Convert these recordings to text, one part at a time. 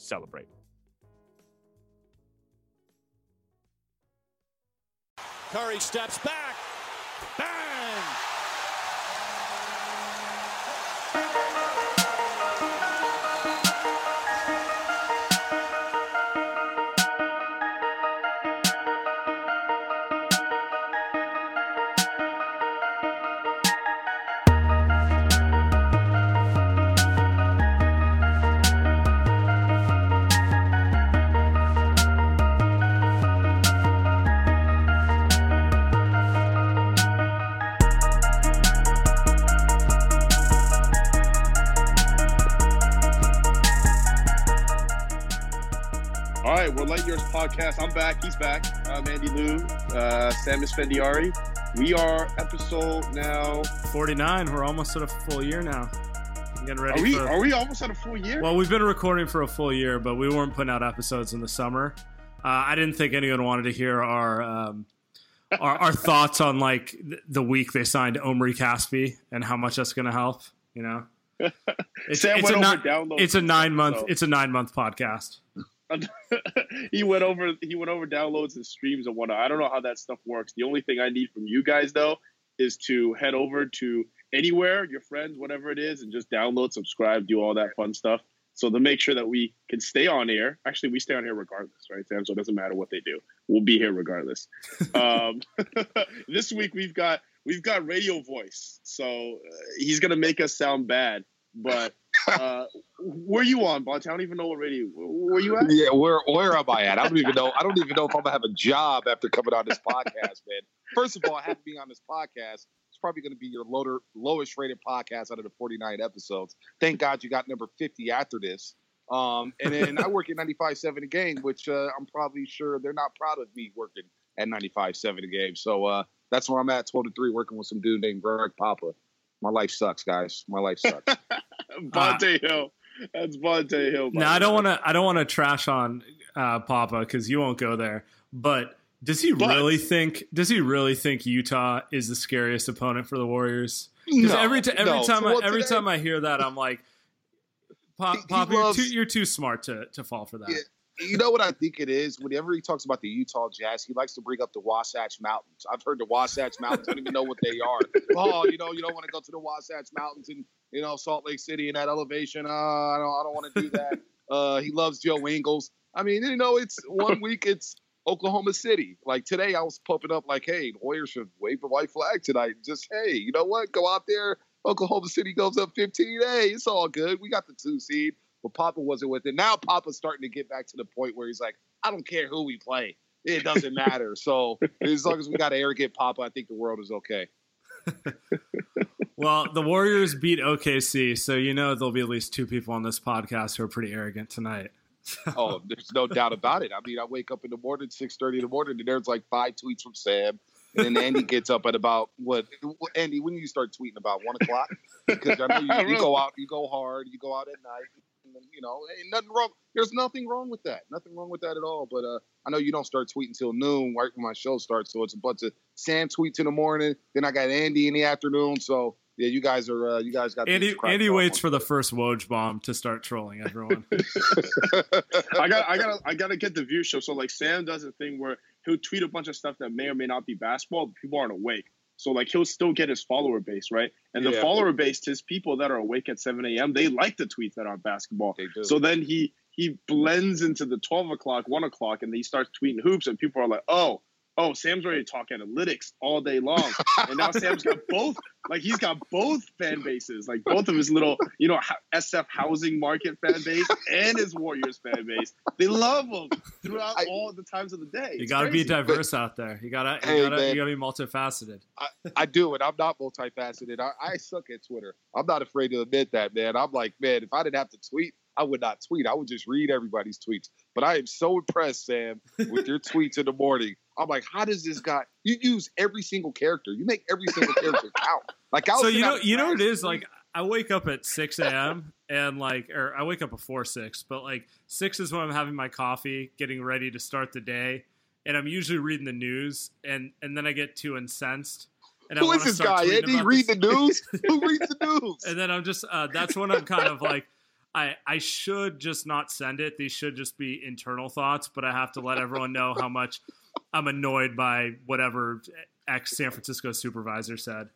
celebrate. Curry steps back. Bang! Podcast. I'm back. He's back. I'm Andy Liu, uh, Sam Esfandiari. We are episode now. 49. We're almost at a full year now. I'm getting ready Are we for. are we almost at a full year? well, we've been recording for a full year, but we weren't putting out episodes in the summer. Uh, I didn't think anyone wanted to hear our um, our, our thoughts on like the week they signed Omri Caspi and how much that's going to help. You know, it's, Sam it's went a over ni- downloads it's a nine month. so- it's a nine month podcast. he went over he went over downloads and streams and whatnot. I don't know how that stuff works. The only thing I need from you guys though is to head over to anywhere, your friends, whatever it is, and just download, subscribe, do all that fun stuff. So to make sure that we can stay on air. Actually, we stay on air regardless, right, Sam? So it doesn't matter what they do. We'll be here regardless. um, this week we've got we've got radio voice, so uh, he's gonna make us sound bad. But uh, where you on, Bunch? I don't even know what radio. Where you at? Yeah, where where am I at? I don't even know. I don't even know if I'm gonna have a job after coming on this podcast, man. First of all, I have to be on this podcast. It's probably gonna be your loader, lowest rated podcast out of the 49 episodes. Thank God you got number 50 after this. Um, and then I work at 95.7 a game, which uh, I'm probably sure they're not proud of me working at 95.7 a game. So uh, that's where I'm at, 12 to 3, working with some dude named Greg Papa. My life sucks, guys. My life sucks. Bonta Hill. That's Bonta Hill. by No, I don't want to. I don't want to trash on uh, Papa because you won't go there. But does he But- really think? Does he really think Utah is the scariest opponent for the Warriors? Because No, every ti- every no. time I, Well, every today- time I hear that, I'm like, Pop, He- he Pop you're, loves- too, you're too smart to to fall for that. Yeah. you know what I think it is? Whenever he talks about the Utah Jazz, he likes to bring up the Wasatch Mountains. I've heard the Wasatch Mountains. I don't even know what they are. Oh, you know, you don't want to go to the Wasatch Mountains in you know Salt Lake City and that elevation. Uh, I don't, I don't want to do that. Uh, he loves Joe Ingles. I mean, you know, it's one week it's Oklahoma City. Like today, I was pumping up like, hey, Warriors should wave the white flag tonight. Just hey, you know what? Go out there. Oklahoma City goes up 15. Hey, it's all good. We got the two seed. But Papa wasn't with it. Now Papa's starting to get back to the point where he's like, I don't care who we play. It doesn't matter. So as long as we got an arrogant Papa, I think the world is okay. well, the Warriors beat OKC, so you know there'll be at least two people on this podcast who are pretty arrogant tonight. oh, there's no doubt about it. I mean, I wake up in the morning, six thirty in the morning, and there's like five tweets from Sam, and then Andy gets up at about what? Andy, when do you start tweeting about one o'clock? Because I know you, you go out, you go hard, you go out at night. You know, ain't nothing wrong. There's nothing wrong with that. Nothing wrong with that at all. But uh, I know you don't start tweeting until noon, right when my show starts. So it's a bunch of Sam tweets in the morning. Then I got Andy in the afternoon. So yeah, you guys are uh, you guys got Andy. Andy waits for the first Woj bomb to start trolling everyone. I got I got I got to get the view show. So like Sam does a thing where he'll tweet a bunch of stuff that may or may not be basketball. But people aren't awake. So like he'll still get his follower base, right? And the yeah. follower base, his people that are awake at 7 a.m., they like the tweets that aren't basketball. So then he he blends into the 12 o'clock, 1 o'clock, and he starts tweeting hoops, and people are like, oh, oh, Sam's ready to talk analytics all day long. and now Sam's got both, like he's got both fan bases, like both of his little, you know, SF housing market fan base and his Warriors fan base. They love him throughout I, all the times of the day. You got to be diverse out there. You gotta, you hey, gotta, you gotta be multifaceted. I, I do it. I'm not multifaceted. I, I suck at Twitter. I'm not afraid to admit that, man. I'm like, man, if I didn't have to tweet, I would not tweet. I would just read everybody's tweets. But I am so impressed, Sam, with your tweets in the morning. I'm like, how does this guy? You use every single character. You make every single character count. Like, I so you know, you know what it is. Like, I wake up at 6 a.m. and like, or I wake up before six, but like six is when I'm having my coffee, getting ready to start the day, and I'm usually reading the news, and and then I get too incensed. And Who is this guy? Andy read the news? Who reads the news? And then I'm just uh, that's when I'm kind of like I I should just not send it. These should just be internal thoughts, but I have to let everyone know how much I'm annoyed by whatever ex San Francisco supervisor said.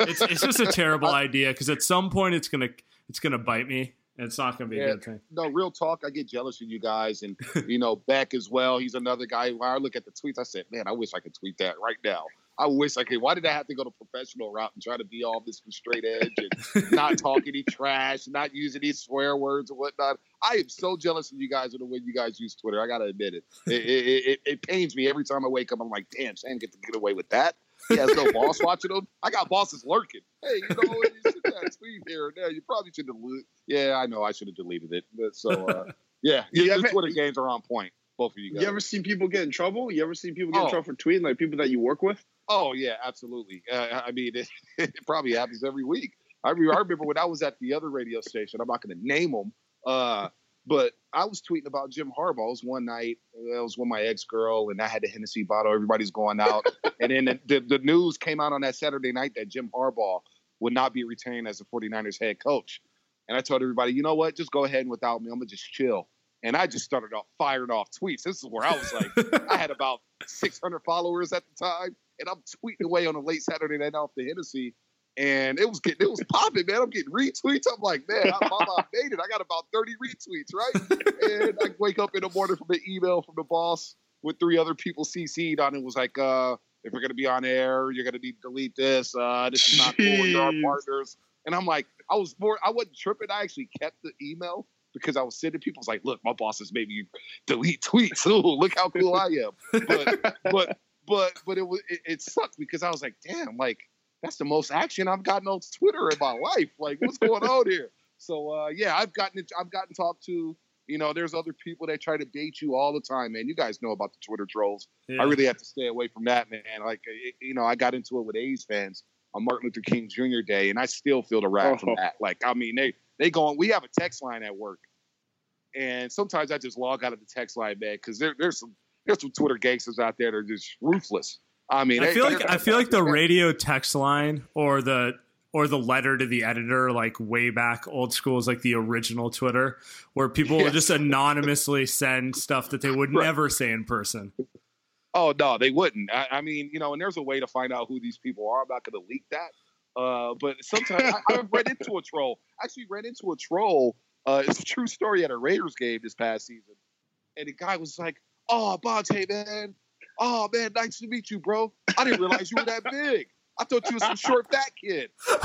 It's it's just a terrible idea because at some point it's gonna it's gonna bite me. And it's not going to be yeah, a good thing. No, real talk. I get jealous of you guys, and you know Beck as well. He's another guy. When I look at the tweets, I said, "Man, I wish I could tweet that right now." I wish I could. Why did I have to go to professional route and try to be all this straight edge and not talk any trash, not use any swear words or whatnot? I am so jealous of you guys and the way you guys use Twitter. I gotta admit it. It, it, it, it pains me every time I wake up. I'm like, damn, Sam get to get away with that. He has no boss watching him. I got bosses lurking. Hey, you know, you should that tweet here and there. You probably should delete. Yeah, I know. I should have deleted it. But so, uh, yeah, yeah, the Twitter games are on point. Both of you guys. You ever seen people get in trouble? You ever seen people get oh. in trouble for tweeting, like people that you work with? Oh yeah, absolutely. Uh, I mean, it, it, probably happens every week. I, I remember when I was at the other radio station. I'm not going to name them, uh, but I was tweeting about Jim Harbaugh's one night. It was with my ex girl, and I had the Hennessy bottle. Everybody's going out, and then the, the, the news came out on that Saturday night that Jim Harbaugh would not be retained as the 49ers head coach. And I told everybody, you know what? Just go ahead and without me, I'm gonna just chill. And I just started off firing off tweets. This is where I was like, I had about 600 followers at the time and I'm tweeting away on a late Saturday night off the Hennessy, and it was getting it was popping, man. I'm getting retweets. I'm like, man, I, I made it. I got about 30 retweets, right? and I wake up in the morning from an email from the boss with three other people CC'd on it. Was like, uh, if we're gonna be on air, you're gonna need to delete this. Uh, this is not cool. You're our partners. And I'm like, I was more, I wasn't tripping. I actually kept the email because I was sending people. was like, look, my boss has made me delete tweets. Ooh, look how cool I am. But but but but it was it, it sucked because I was like, damn, like that's the most action I've gotten on Twitter in my life. Like, what's going on here? So uh, yeah, I've gotten it, I've gotten talked to. You know, there's other people that try to bait you all the time, man. You guys know about the Twitter trolls. Yeah. I really have to stay away from that, man. Like, it, you know, I got into it with A's fans on Martin Luther King Jr. Day, and I still feel the wrath oh. from that. Like, I mean, they they going. We have a text line at work, and sometimes I just log out of the text line, man, because there, there's some there's some Twitter gangsters out there that are just ruthless. I mean, I feel like I feel like the radio text line or the or the letter to the editor, like way back old school, is like the original Twitter, where people yes. just anonymously send stuff that they would right. never say in person. Oh no, they wouldn't. I, I, mean, you know, and there's a way to find out who these people are. I'm not going to leak that. Uh, but sometimes I, have read into a troll. I actually ran into a troll. Uh, it's a true story at a Raiders game this past season, and the guy was like, Oh, Bonta, man. Oh, man, nice to meet you, bro. I didn't realize you were that big. I thought you was some short fat kid. Like,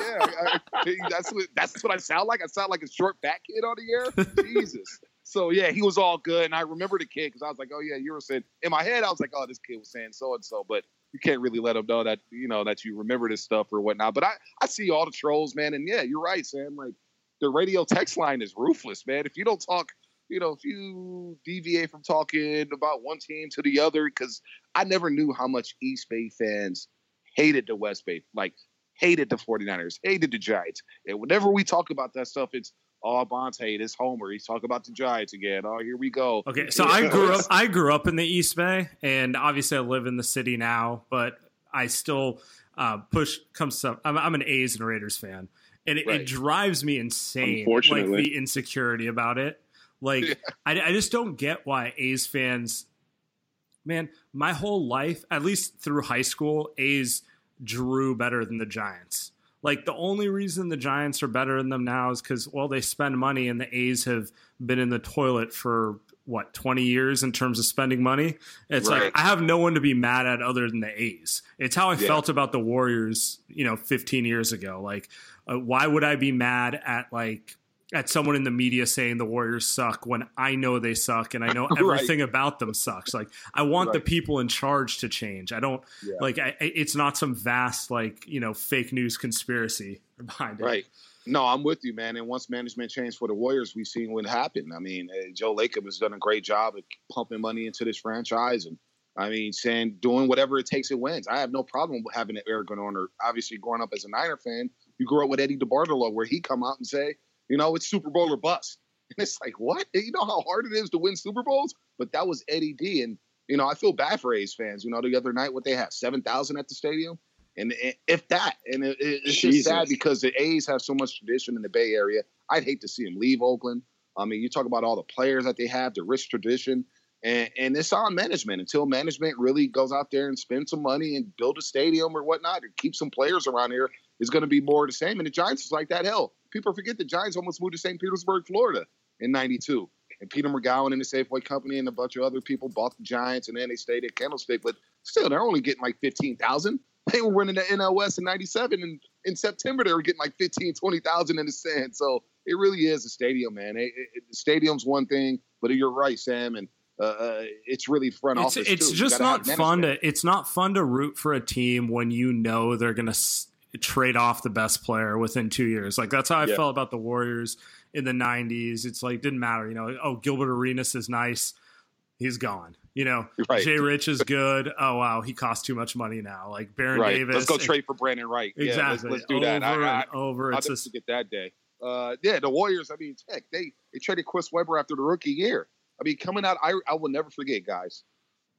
yeah, I, that's what that's what I sound like. I sound like a short fat kid on the air. Jesus. So yeah, he was all good, and I remember the kid because I was like, oh yeah, you were saying in my head, I was like, oh, this kid was saying so and so, but you can't really let them know that you know that you remember this stuff or whatnot. But I I see all the trolls, man, and yeah, you're right, Sam. Like the radio text line is ruthless, man. If you don't talk, you know, if you deviate from talking about one team to the other, because I never knew how much East Bay fans hated the West Bay, like hated the 49ers, hated the Giants. And whenever we talk about that stuff, it's oh Bonta, this Homer, he's talking about the Giants again. Oh, here we go. Okay, so I grew up I grew up in the East Bay, and obviously I live in the city now, but I still uh, push comes to I'm, I'm, an A's and Raiders fan, and it, right. it drives me insane. Like the insecurity about it. Like yeah. I, I just don't get why A's fans. Man, my whole life, at least through high school, A's drew better than the Giants. Like the only reason the Giants are better than them now is because well they spend money and the A's have been in the toilet for what 20 years in terms of spending money. It's right. like I have no one to be mad at other than the A's. It's how I yeah. felt about the Warriors, you know, 15 years ago. Like uh, why would I be mad at like at someone in the media saying the Warriors suck when I know they suck and I know everything right. about them sucks. Like I want right. the people in charge to change. I don't yeah. like I, it's not some vast like you know fake news conspiracy behind it. Right. No, I'm with you, man. And once management changed for the Warriors, we've seen what happened. I mean, uh, Joe Lacob has done a great job of pumping money into this franchise, and I mean, saying doing whatever it takes, it wins. I have no problem with having an arrogant owner. Obviously, growing up as a Niner fan, you grew up with Eddie DeBartolo, where he come out and say, you know, it's Super Bowl or bust. And it's like, what? You know how hard it is to win Super Bowls? But that was Eddie D. And, you know, I feel bad for A's fans. You know, the other night, what they had, 7,000 at the stadium? And if that, and it, it's Jesus. just sad because the A's have so much tradition in the Bay Area. I'd hate to see them leave Oakland. I mean, you talk about all the players that they have, the rich tradition, and, and it's on management until management really goes out there and spend some money and build a stadium or whatnot and keep some players around here is going to be more the same. And the Giants is like that. Hell, people forget the Giants almost moved to St. Petersburg, Florida in 92. And Peter Magowan and the Safeway Company and a bunch of other people bought the Giants and then they stayed at Candlestick. But still, they're only getting like 15,000. They were winning the NLS in 97. And in September, they were getting like 15, 20,000 in the sand. So it really is a stadium, man. It, it, the stadium's one thing, but you're right, Sam. And uh, uh it's really front it's, office. It's too. just not fun to. It's not fun to root for a team when you know they're going to trade off the best player within two years. Like that's how I yeah. felt about the Warriors in the '90s. It's like didn't matter, you know. Oh, Gilbert Arenas is nice. He's gone. You know, right. Jay Rich is good. Oh wow, he costs too much money now. Like Baron right. Davis. Let's go trade for Brandon Wright. Exactly. Yeah, let's, let's do over that. I, I, over. I'll just get that day. Uh, yeah, the Warriors. I mean, heck, they they traded Chris Webber after the rookie year. I mean, coming out, I I will never forget, guys.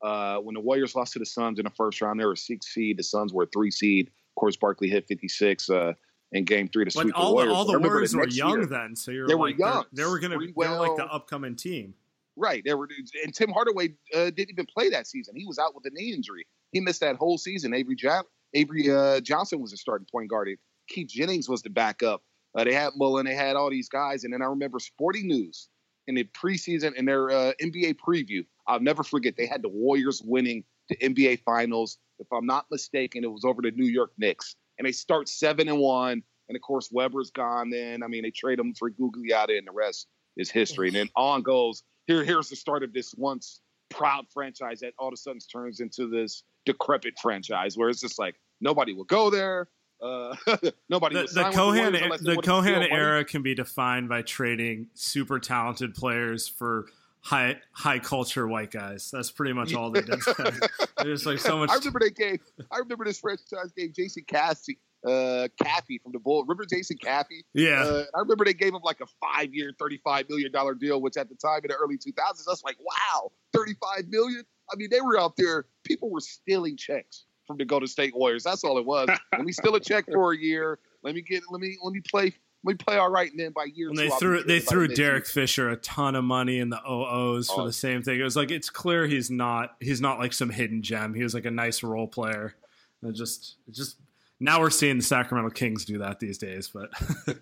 Uh, when the Warriors lost to the Suns in the first round, they were six seed. The Suns were three seed course, Barkley hit 56 uh, in Game Three to sweep all the Warriors. all the Warriors were young year, then, so you're they like, were young. They were going to be like the upcoming team. Right. They were, and Tim Hardaway uh, didn't even play that season. He was out with a knee injury. He missed that whole season. Avery, Avery uh, Johnson was a starting point guard. Keith Jennings was the backup. Uh, they had Mullin. They had all these guys. And then I remember Sporting News in the preseason in their uh, NBA preview. I'll never forget. They had the Warriors winning the NBA Finals. If I'm not mistaken, it was over the New York Knicks and they start seven and one. And of course, Webber's gone. Then I mean, they trade him for Gugliotta, and the rest is history. And then on goes. Here, here's the start of this once proud franchise that all of a sudden turns into this decrepit franchise where it's just like nobody will go there. Uh, nobody. The, the Cohan the, the Cohan era can be defined by trading super talented players for high high culture white guys. That's pretty much all they did. There's like so much. I remember they gave. I remember this franchise gave Jason Cassie. Uh, Caffey from the Bull. Remember Jason Caffey? Yeah. Uh, I remember they gave him like a five year, $35 million deal, which at the time in the early 2000s, that's like, wow, $35 million? I mean, they were out there, people were stealing checks from the Golden State Warriors. That's all it was. let me steal a check for a year. Let me get, let me, let me play we play all right, and then by year and they threw they threw Derek Fisher a ton of money in the OOs for oh. the same thing. It was like it's clear he's not he's not like some hidden gem. He was like a nice role player. And it just it just now we're seeing the Sacramento Kings do that these days, but, but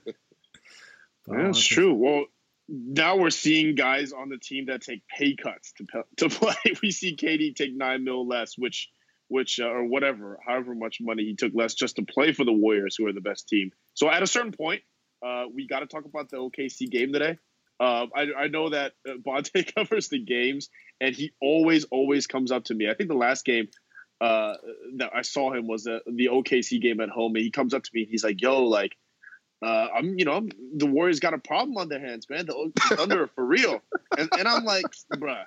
that's true. Well, now we're seeing guys on the team that take pay cuts to to play. We see KD take nine mil less, which which uh, or whatever, however much money he took less just to play for the Warriors, who are the best team. So at a certain point, uh, we got to talk about the OKC game today. Uh, I, I, know that uh, Bonta covers the games, and he always, always comes up to me. I think the last game, uh, that I saw him was the, the OKC game at home, and he comes up to me and he's like, "Yo, like, uh, I'm, you know, the Warriors got a problem on their hands, man. The Thunder for real." And, and I'm like, "Bruh,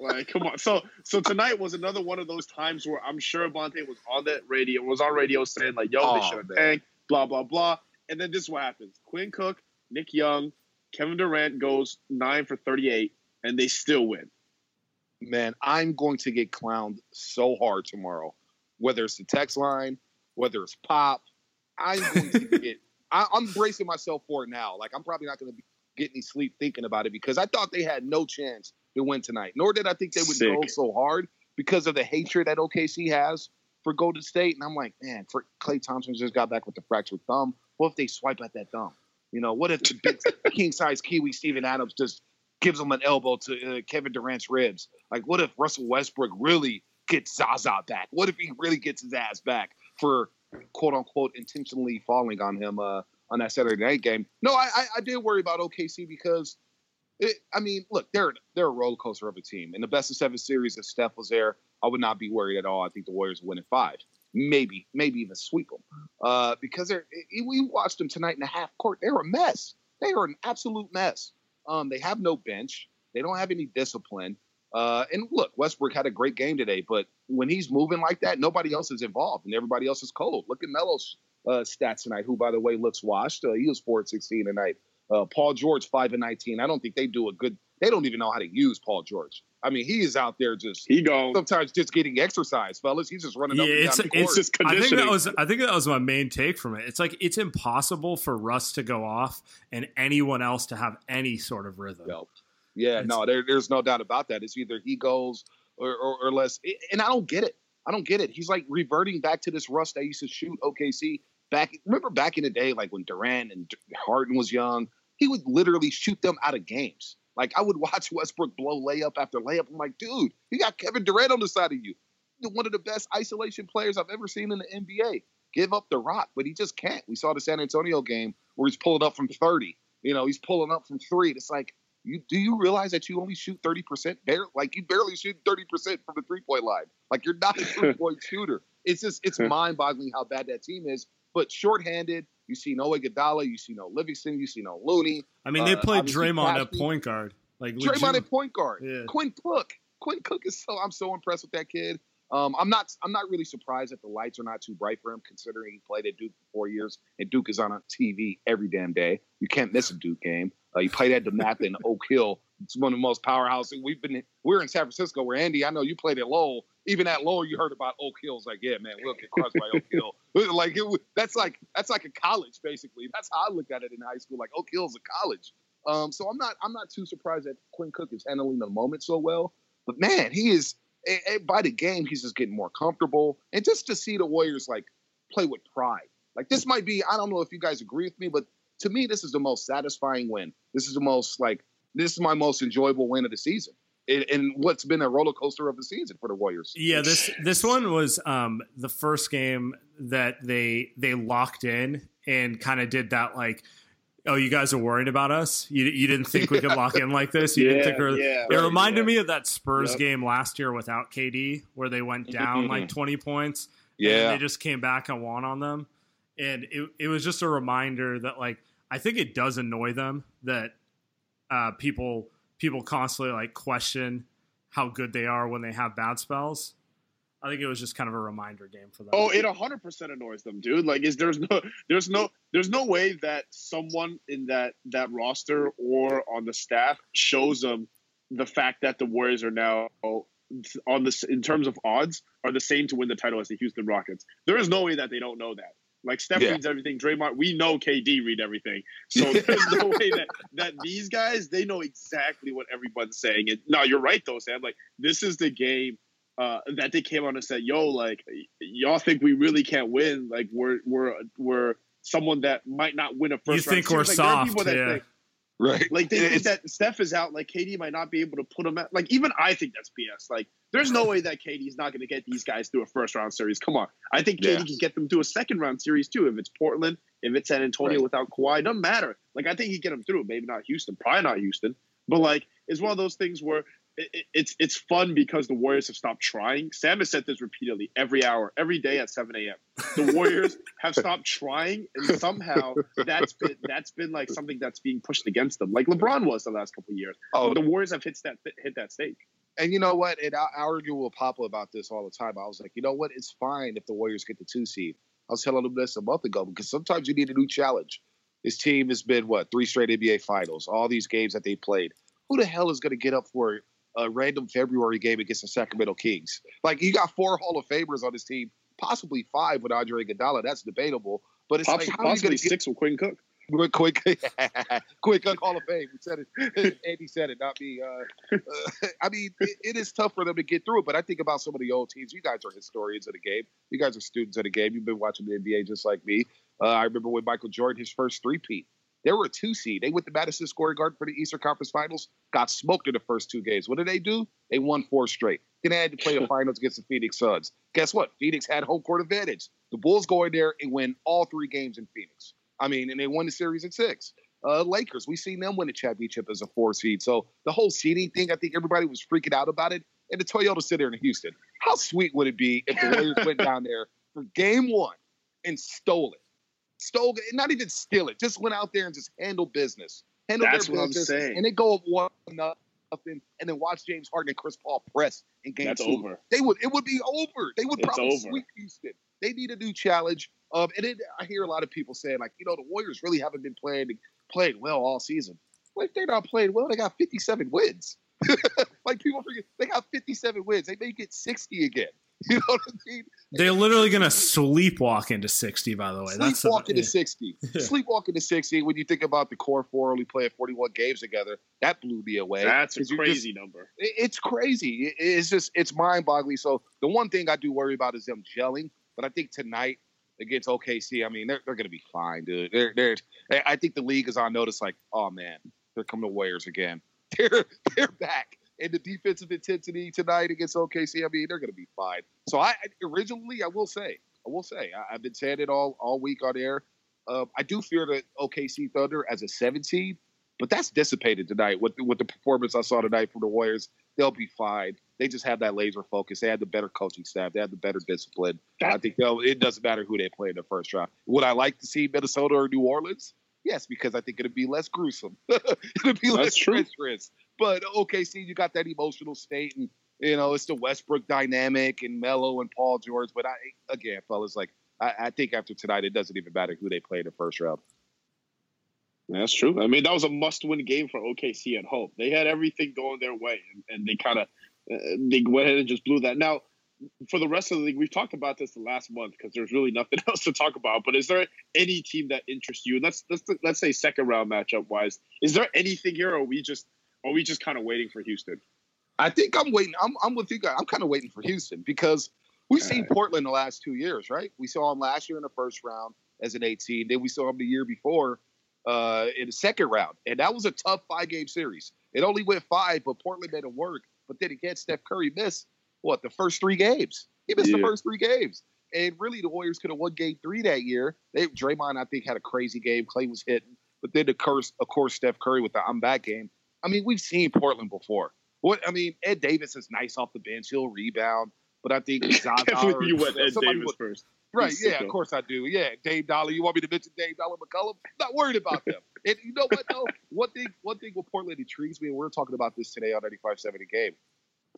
like, come on." So, so tonight was another one of those times where I'm sure Bonta was on that radio, was on radio saying like, "Yo, Oh, they should have tanked," blah blah blah. And then this is what happens: Quinn Cook, Nick Young, Kevin Durant goes nine for 38, and they still win. man, I'm going to get clowned so hard tomorrow. Whether it's the text line, whether it's pop, I'm going to get. I, I'm bracing myself for it now. Like I'm probably not going to be getting any sleep thinking about it because I thought they had no chance to win tonight. Nor did I think they would Sick. go so hard because of the hatred that OKC has for Golden State. And I'm like, man, for Klay Thompson just got back with the fractured thumb. What if they swipe at that thumb? You know, what if the big king size Kiwi Steven Adams just gives him an elbow to uh, Kevin Durant's ribs? Like, what if Russell Westbrook really gets Zaza back? What if he really gets his ass back for quote unquote intentionally falling on him uh, on that Saturday night game? No, I, I, I did worry about OKC because, it, I mean, look, they're they're a roller coaster of a team. In the best of seven series, if Steph was there, I would not be worried at all. I think the Warriors win in five, maybe maybe even sweep them, uh, because they're we watched them tonight in the half court. They're a mess. They are an absolute mess. Um, they have no bench. They don't have any discipline. Uh, and look, Westbrook had a great game today, but when he's moving like that, nobody else is involved, and everybody else is cold. Look at Melo's uh, stats tonight, who, by the way, looks washed. Uh, he was four and sixteen tonight. Uh, Paul George five and nineteen. I don't think they do a good. They don't even know how to use Paul George. I mean, he is out there just He go. sometimes just getting exercise, fellas. He's just running Yeah, up and it's down the it's court. just I think that was I think that was my main take from it. It's like it's impossible for Russ to go off and anyone else to have any sort of rhythm. Yep. Yeah, It's- no, there, there's no doubt about that. It's either he goes or, or, or less. And I don't get it. I don't get it. He's like reverting back to this Russ that used to shoot OKC back. Remember back in the day, like when Durant and Harden was young, he would literally shoot them out of games. Like I would watch Westbrook blow layup after layup. I'm like, dude, you got Kevin Durant on the side of you. One of the best isolation players I've ever seen in the NBA. Give up the rock, but he just can't. We saw the San Antonio game where he's pulling up from 30. You know, he's pulling up from three. It's like, you do you realize that you only shoot 30%? Bare, like you barely shoot 30% from the three-point line. Like you're not a three-point shooter. It's just it's mind-boggling how bad that team is. But shorthanded, you see no Iguodala, you see no Livingston, you see no Looney. I mean, they Uh, played Draymond at point guard. Like Draymond at point guard. Yeah. Quinn Cook. Quinn Cook is so I'm so impressed with that kid. Um, I'm not I'm not really surprised that the lights are not too bright for him, considering he played at Duke for four years, and Duke is on a TV every damn day. You can't miss a Duke game. Uh, he played at DeMatha in Oak Hill. It's one of the most powerhouse. We've been we're in San Francisco, where Andy, I know you played at Lowell. Even at Lowell, you heard about Oak Hill. It's like, yeah, man, we'll get crushed by Oak Hill. Like it, that's like that's like a college, basically. That's how I looked at it in high school. Like Oak Hill's a college. Um, so I'm not I'm not too surprised that Quinn Cook is handling the moment so well. But man, he is eh, eh, by the game he's just getting more comfortable, and just to see the Warriors like play with pride. Like this might be I don't know if you guys agree with me, but to me this is the most satisfying win. This is the most like this is my most enjoyable win of the season. And- And what's been a roller coaster of the season for the Warriors. Yeah, this this one was um, the first game that they they locked in and kind of did that like, oh, you guys are worried about us. You you didn't think we could lock in like this. You didn't think we were, yeah. It reminded yeah. me of that Spurs Yep. game last year without KD, where they went down like twenty points. and then Yeah. they just came back and won on them, and it it was just a reminder that like I think it does annoy them that uh, people people constantly like question how good they are when they have bad spells. I think it was just kind of a reminder game for them. Oh, it hundred percent annoys them, dude. Like, is there's no, there's no, there's no way that someone in that that roster or on the staff shows them the fact that the Warriors are now on this in terms of odds are the same to win the title as the Houston Rockets. There is no way that they don't know that. Like Steph Yeah. reads everything, Draymond. We know KD read everything, so there's no way that that these guys they know exactly what everyone's saying. And no, you're right though, Sam. Like this is the game uh, that they came on and said, "Yo, like y'all think we really can't win? Like we're we're we're someone that might not win a first. You think round we're series." Like, soft, people that yeah. think- Right. like they think that Steph is out, like KD might not be able to put him at. Like even I think that's BS. Like there's no way that KD is not going to get these guys through a first round series. Come on, I think KD Yeah. can get them through a second round series too. If it's Portland, if it's San Antonio Right. without Kawhi, doesn't matter. Like I think he get them through. Maybe not Houston, probably not Houston, but like it's one of those things where it, it's it's fun because the Warriors have stopped trying. Sam has said this repeatedly every hour, every day at 7 a.m. The Warriors have stopped trying, and somehow that's been that's been like something that's being pushed against them, like LeBron was the last couple of years. Oh, the Warriors have hit that hit that stake. And you know what? And I, I argue with Papa about this all the time. I was like, you know what? It's fine if the Warriors get the two seed. I was telling them this a month ago because sometimes you need a new challenge. This team has been what three straight NBA Finals, all these games that they played. Who the hell is going to get up for a random February game against the Sacramento Kings? Like you got four Hall of Famers on this team, possibly five with Andre Iguodala. That's debatable, but it's Poss- like how are you possibly going to get six with Quinn Cook. Quick, quick, quick, Hall of Fame. We said it. Andy said it, not me. Uh, uh, I mean, it, it is tough for them to get through it. But I think about some of the old teams. You guys are historians of the game. You guys are students of the game. You've been watching the NBA just like me. Uh, I remember when Michael Jordan, his first three-peat, they were a two seed. They went to Madison Square Garden for the Eastern Conference Finals, got smoked in the first two games. What did they do? They won four straight. Then they had to play the finals against the Phoenix Suns. Guess what? Phoenix had home court advantage. The Bulls go in there and win all three games in Phoenix. I mean, and they won the series in six. Uh, Lakers, we seen them win a championship as a four seed. So the whole seeding thing, I think everybody was freaking out about it. And the Toyota Center in Houston, how sweet would it be if the Warriors went down there for game one and stole it? Stole it, not even steal it, just went out there and just handle business. Handle That's their what I'm business, saying. and they go up one nothing, and then watch James Harden and Chris Paul press in game That's two. over. They would, it would be over. They would It's probably over. sweep Houston. They need a new challenge. Um, and it, I hear a lot of people saying, like, you know, the Warriors really haven't been playing playing well all season. Like, they're not playing well. They got 57 wins. like, people forget they got 57 wins. They may get 60 again. You know what I mean? They're literally going to sleepwalk into 60, by the way. That's the- Sleepwalk into yeah. 60. Sleepwalk into 60. When you think about the core four only playing 41 games together, that blew me away. That's a you're just- crazy number. it's crazy. It's just it's mind boggling. So the one thing I do worry about is them gelling. But I think tonight against OKC, I mean they're they're gonna be fine, dude. They're they're I think the league is on notice. Like, oh man, here come the Warriors again. They're they're back. And the defensive intensity tonight against OKC, I mean they're gonna be fine. So I originally I will say I will say I, I've been saying it all all week on air. Uh, I do fear the OKC Thunder as a 17, but that's dissipated tonight with with the performance I saw tonight from the Warriors they'll be fine. They just have that laser focus. They had the better coaching staff. They had the better discipline. I think it doesn't matter who they play in the first round. Would I like to see Minnesota or New Orleans? Yes, because I think it'd be less gruesome. it'd be less true. treacherous. But OKC, you got that emotional state, and you know it's the Westbrook dynamic and Melo and Paul George. But I again, fellas, like I, I think after tonight, it doesn't even matter who they play in the first round. That's true. I mean, that was a must-win game for OKC at home. They had everything going their way, and, and they kind of they went ahead and just blew that. Now, for the rest of the league, we've talked about this the last month because there's really nothing else to talk about. But is there any team that interests you? And let's let's let's say second round matchup wise, is there anything here, or are we just are we just kind of waiting for Houston? I think I'm waiting. I'm, I'm with you guys. I'm kind of waiting for Houston because we've seen. Portland the last two years, right? We saw them last year in the first round as an 18. Then we saw them the year before uh, in the second round, and that was a tough five game series. It only went five, but Portland made it work. But then again, Steph Curry missed what the first three games. He missed the first three games, and really the Warriors could have won Game Three that year. They Draymond, I think, had a crazy game. Klay was hitting, but then the curse, of course, Steph Curry with the I'm back game. I mean, we've seen Portland before. What I mean, Ed Davis is nice off the bench. He'll rebound, but I think Zaza or you went Ed Davis would- first. Right, yeah, of course I do. Yeah, Dame Dolla. You want me to mention Dame Dolla McCollum? Not worried about them. and you know what though? One thing, one thing with Portland intrigues me, and we are talking about this today on 95.7 The Game.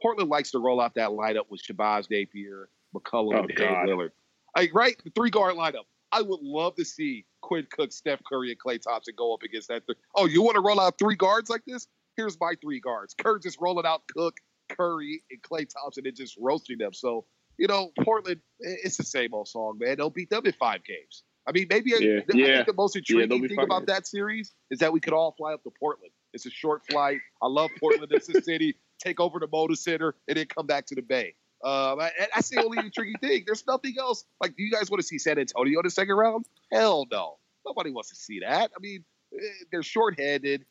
Portland likes to roll out that lineup with Shabazz Napier, McCollum, Oh, and Dave God. Lillard. Like, right, the three guard lineup. I would love to see Quinn Cook, Steph Curry, and Klay Thompson go up against that. Th- oh, you want to roll out three guards like this? Here's my three guards. Kerr just rolling out Cook, Curry, and Klay Thompson and just roasting them. So you know, Portland, it's the same old song, man. They'll beat them in five games. I mean, maybe I- Yeah, I, think the most intriguing be thing about that series is that we could all fly up to Portland. It's a short flight. I love Portland. it's a city. Take over the Moda Center and then come back to the Bay. Um, I- that's the only intriguing thing. There's nothing else. Like, do you guys want to see San Antonio in the second round? Hell no. Nobody wants to see that. I mean, eh, they're shorthanded.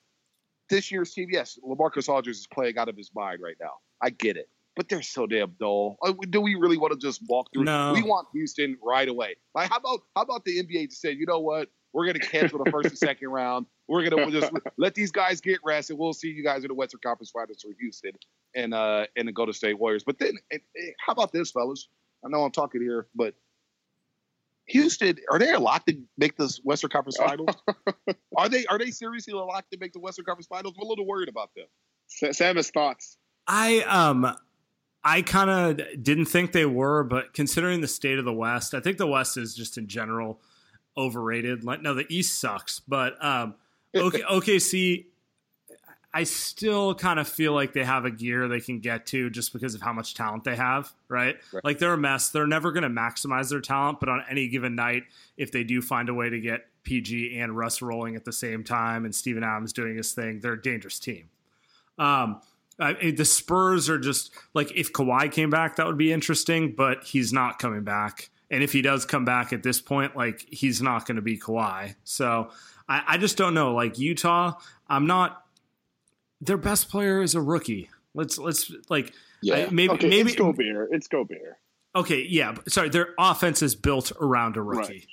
This year's team, yes, LaMarcus Aldridge is playing out of his mind right now. I get it. But they're so damn dull. Uh, Do we really want to just walk through? No. We want Houston right away. Like, how about how about the NBA just say, you know what? We're going to cancel the first and second round. We're gonna just let these guys get rest, and we'll see you guys in the Western Conference Finals for Houston and uh and the Golden State Warriors. But then, eh, eh, how about this, fellas? I know I'm talking here, but Houston, are they a lock to make the Western Conference Finals? are they are they seriously a lock to make the Western Conference Finals? I'm a little worried about them. Sam has thoughts. I um I kind of didn't think they were, but considering the state of the West, I think the West is just in general overrated. No, the East sucks, but um, OK, OKC, I still kind of feel like they have a gear they can get to just because of how much talent they have, right? Right. Like they're a mess. They're never going to maximize their talent, but on any given night, if they do find a way to get PG and Russ rolling at the same time and Steven Adams doing his thing, they're a dangerous team. Um, Uh, I, the Spurs are just like if Kawhi came back, that would be interesting, but he's not coming back. And if he does come back at this point, like he's not going to be Kawhi. So I, I just don't know. Like Utah, I'm not. Their best player is a rookie. Let's let's like Yeah. I- maybe okay, maybe it's Gobert. It's Gobert. okay yeah. Sorry, their offense is built around a rookie.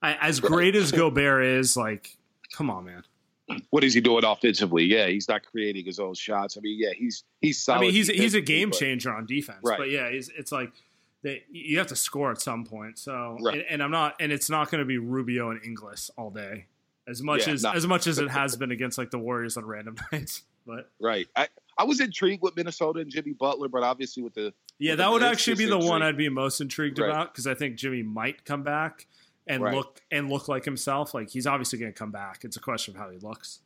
I, as great as Gobert is, like, come on, man. What is he doing offensively? Yeah, he's not creating his own shots. I mean, yeah, he's he's solid. I mean, he's he's a game but- changer on defense, Right. but yeah, it's, it's like that you have to score at some point. So, Right. and, and I'm not, and it's not going to be Rubio and Ingles all day, as much Yeah, as not- as much as it has been against like the Warriors on random nights. But Right. I, I was intrigued with Minnesota and Jimmy Butler, but obviously with the yeah, With that the would actually be the one. I'd be most intrigued Right. about because I think Jimmy might come back and Right. look and look like himself. Like he's obviously going to come back. It's a question of how he looks.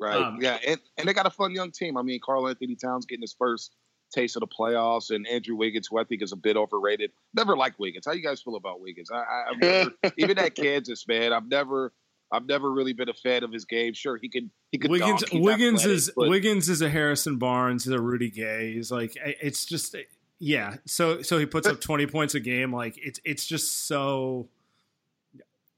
right, Um, yeah, and, and they got a fun young team. I mean, Karl-Anthony Towns getting his first taste of the playoffs, and Andrew Wiggins, who I think is a bit overrated. Never liked Wiggins. How you guys feel about Wiggins? I, I, I've never, even at Kansas, man, I've never, I've never really been a fan of his game. Sure, he can, he can. Wiggins Wiggins athletic, is but- Wiggins is a Harrison Barnes, he's a Rudy Gay. He's like it's just yeah. So so he puts up twenty points a game. Like it's it's just so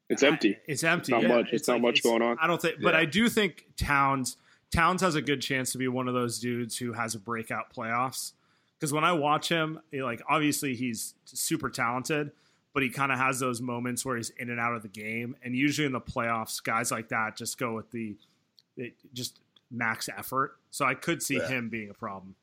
It's empty. I- it's empty. not yeah. much. It's not much going on. I don't think, but Yeah. I do think Towns Towns has a good chance to be one of those dudes who has a breakout playoffs. Because when I watch him, like obviously he's super talented, but he kind of has those moments where he's in and out of the game. And usually in the playoffs, guys like that just go with the it, just max effort. So I could see Yeah. him being a problem.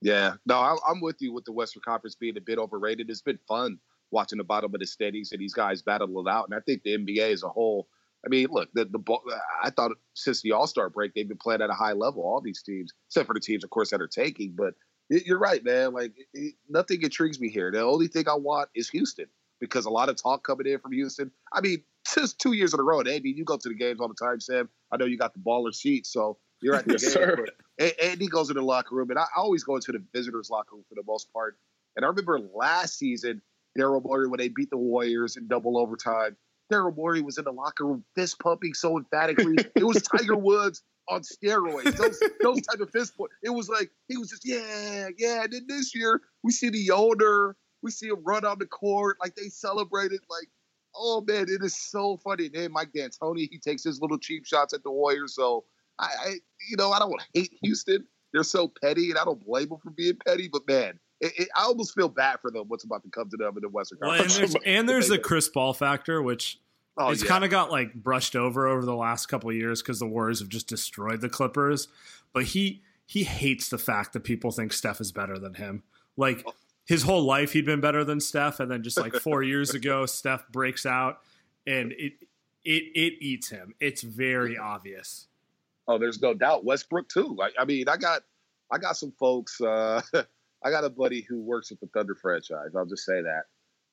Yeah, no, I'm with you with the Western Conference being a bit overrated. It's been fun watching the bottom of the steadies and these guys battle it out. And I think the NBA as a whole, I mean, look, the, the ball- I thought since the All Star break they've been playing at a high level. All these teams, except for the teams, of course, that are taking. But you're right, man. Like it, nothing intrigues me here. The only thing I want is Houston because a lot of talk coming in from Houston. I mean, since two years in a row, and Andy, you go to the games all the time, Sam. I know you got the baller seat, so you're at the Yes, game. sir. but- Andy goes in the locker room, and I always go into the visitors' locker room for the most part. And I remember last season, Daryl Morey, when they beat the Warriors in double overtime, Daryl Morey was in the locker room fist pumping so emphatically. it was Tiger Woods on steroids. Those those type of fist pump. It was like he was just yeah, yeah. And then this year we see the owner, we see him run on the court like they celebrated like. Oh man, it is so funny. And then Mike D'Antoni, he takes his little cheap shots at the Warriors. So I, I you know, I don't hate Houston. They're so petty, and I don't blame them for being petty. But man, it, it, I almost feel bad for them. What's about to come to them in the Western Well, and Conference? there's, and there's the Chris Paul factor, which oh, it's yeah. kind of got like brushed over over the last couple of years because the Warriors have just destroyed the Clippers. But he he hates the fact that people think Steph is better than him. Like his whole life he'd been better than Steph, and then just like four years ago, Steph breaks out, and it it it eats him. It's very obvious. Oh, there's no doubt. Westbrook too. I, I mean, I got I got some folks. Uh, I got a buddy who works with the Thunder franchise. I'll just say that.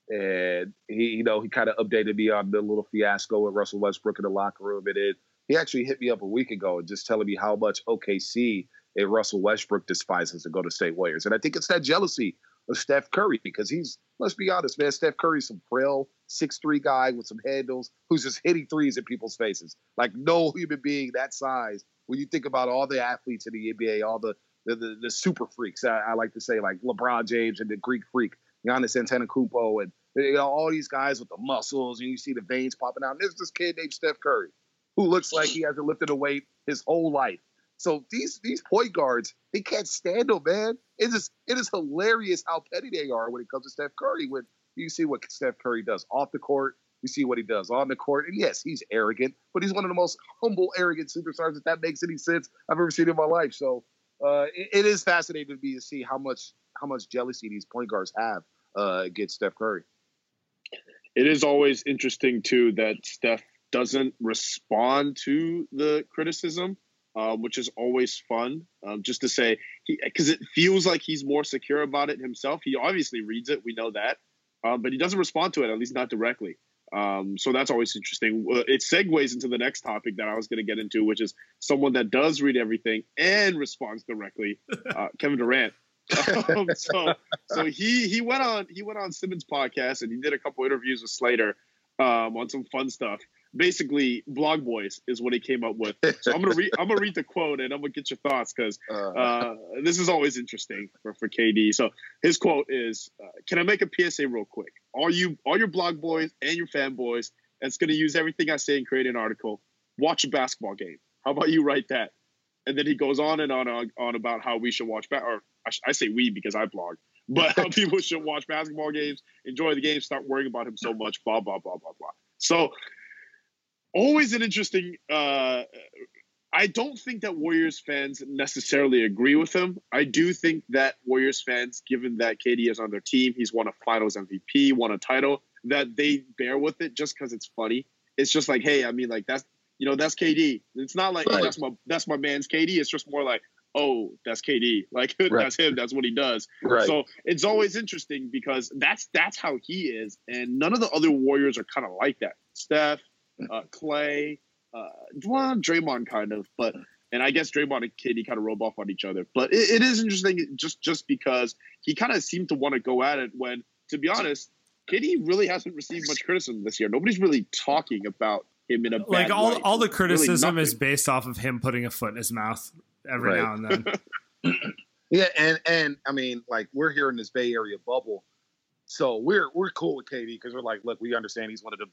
And he, you know, he kind of updated me on the little fiasco with Russell Westbrook in the locker room. It, he actually hit me up a week ago and just telling me how much OKC and Russell Westbrook despises to go to State Warriors. And I think it's that jealousy of Steph Curry because he's, let's be honest, man, Steph Curry's some frail six three guy with some handles who's just hitting threes in people's faces. Like no human being that size. When you think about all the athletes in the NBA, all the the, the, the super freaks, I, I like to say like LeBron James and the Greek freak, Giannis Antetokounmpo, and you know all these guys with the muscles, and you see the veins popping out. And there's this kid named Steph Curry who looks like he hasn't lifted a weight his whole life. So these these point guards, they can't stand him, man. It is it is hilarious how petty they are when it comes to Steph Curry. When you see what Steph Curry does off the court, you see what he does on the court, and yes, he's arrogant, but he's one of the most humble, arrogant superstars. If that makes any sense, I've ever seen in my life. So uh, it, it is fascinating to me to see how much how much jealousy these point guards have uh, against Steph Curry. It is always interesting too that Steph doesn't respond to the criticism, uh, which is always fun. Um, just to say, because it feels like he's more secure about it himself. He obviously reads it, we know that, um, but he doesn't respond to it, at least not directly. Um, so that's always interesting. It segues into the next topic that I was going to get into, which is someone that does read everything and responds directly. Uh, Kevin Durant. um, so, so he he went on he went on Simmons podcast and he did a couple interviews with Slater um, on some fun stuff basically blog boys is what he came up with. So I'm gonna read I'm gonna read the quote and I'm gonna get your thoughts because uh. uh, this is always interesting for, for KD. So his quote is, uh, "Can I make a PSA real quick? All you all your blog boys and your fanboys that's gonna use everything I say and create an article. Watch a basketball game. How about you write that?" And then he goes on and on on, on about how we should watch ba- or I, sh- I say we because I blog. But how people should watch basketball games, enjoy the game, start worrying about him so much, blah blah blah blah blah. So always an interesting. Uh, I don't think that Warriors fans necessarily agree with him. I do think that Warriors fans, given that KD is on their team, he's won a Finals MVP, won a title, that they bear with it just because it's funny. It's just like, hey, I mean, like that's you know that's KD. It's not like right. oh, that's my that's my man's KD. It's just more like oh, that's KD. Like right. that's him. That's what he does. Right. So it's always interesting because that's that's how he is, and none of the other Warriors are kind of like that. Steph, uh, Klay, uh, well, Draymond kind of, but and I guess Draymond and KD kind of rub off on each other. But it, it is interesting just just because he kind of seemed to want to go at it when, to be honest, KD really hasn't received much criticism this year. Nobody's really talking about him in a like all light. all the criticism really is based off of him putting a foot in his mouth every right. now and then. yeah, and and I mean, like we're here in this Bay Area bubble, so we're we're cool with KD because we're like, look, we understand he's one of the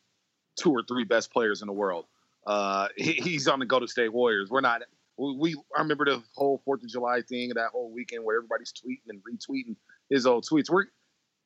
two or three best players in the world. Uh, he, he's on the Golden State Warriors. We're not. We, I remember the whole Fourth of July thing, that whole weekend where everybody's tweeting and retweeting his old tweets. We're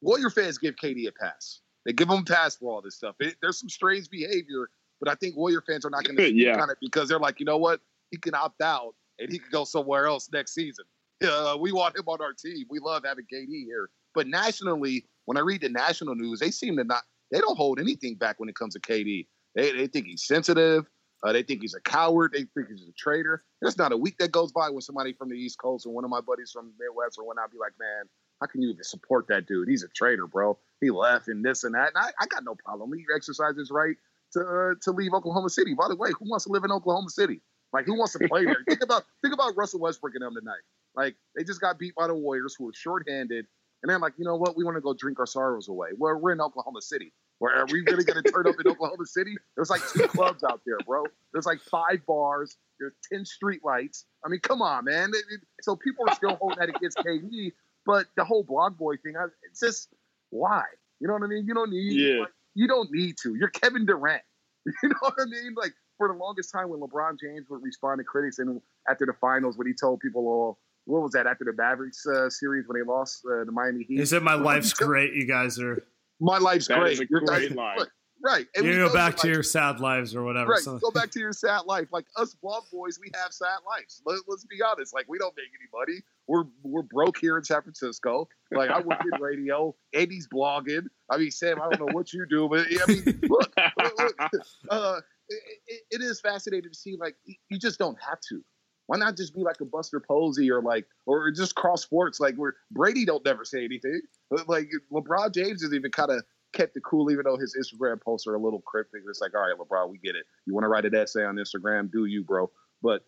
Warrior fans give KD a pass. They give him a pass for all this stuff. It, there's some strange behavior, but I think Warrior fans are not going to yeah. on it because they're like, you know what? He can opt out and he can go somewhere else next season. Uh, we want him on our team. We love having KD here. But nationally, when I read the national news, they seem to not they don't hold anything back when it comes to KD. They, they think he's sensitive. Uh, they think he's a coward. They think he's a traitor. There's not a week that goes by when somebody from the East Coast or one of my buddies from the Midwest or whatnot be like, man, how can you even support that dude? He's a traitor, bro. He left and this and that. And I, I got no problem. He exercises right to uh, to leave Oklahoma City. By the way, who wants to live in Oklahoma City? Like, who wants to play there? think about think about Russell Westbrook and them tonight. Like, they just got beat by the Warriors, who were shorthanded, and they're like, you know what? We want to go drink our sorrows away. Well, we're in Oklahoma City. Where are we really going to turn up in Oklahoma City? There's like two clubs out there, bro. There's like five bars. There's ten street lights. I mean, come on, man. It, it, so people are still holding that against KD, but the whole blog boy thing, I, it's just why? You know what I mean? You don't need. Yeah. Like, you don't need to. You're Kevin Durant. You know what I mean? Like for the longest time, when LeBron James would respond to critics, and after the finals, when he told people, "Oh, what was that?" After the Mavericks uh, series, when they lost uh, the Miami Heat, he said, "My life's great. You guys are." My life's that great. Is a great line. Right. And you go back to like, your sad lives or whatever. Right. So. Go back to your sad life. Like us blog boys, we have sad lives. Let, us be honest. Like we don't make any money. We're we're broke here in San Francisco. Like I work in radio. Andy's blogging. I mean, Sam, I don't know what you do, but I mean, look, look, look uh, it, it is fascinating to see. Like you just don't have to. Why not just be like a Buster Posey or like or just cross sports? Like where Brady don't never say anything. Like LeBron James is even kind of kept it cool, even though his Instagram posts are a little cryptic. It's like, all right, LeBron, we get it. You want to write an essay on Instagram? Do you, bro? But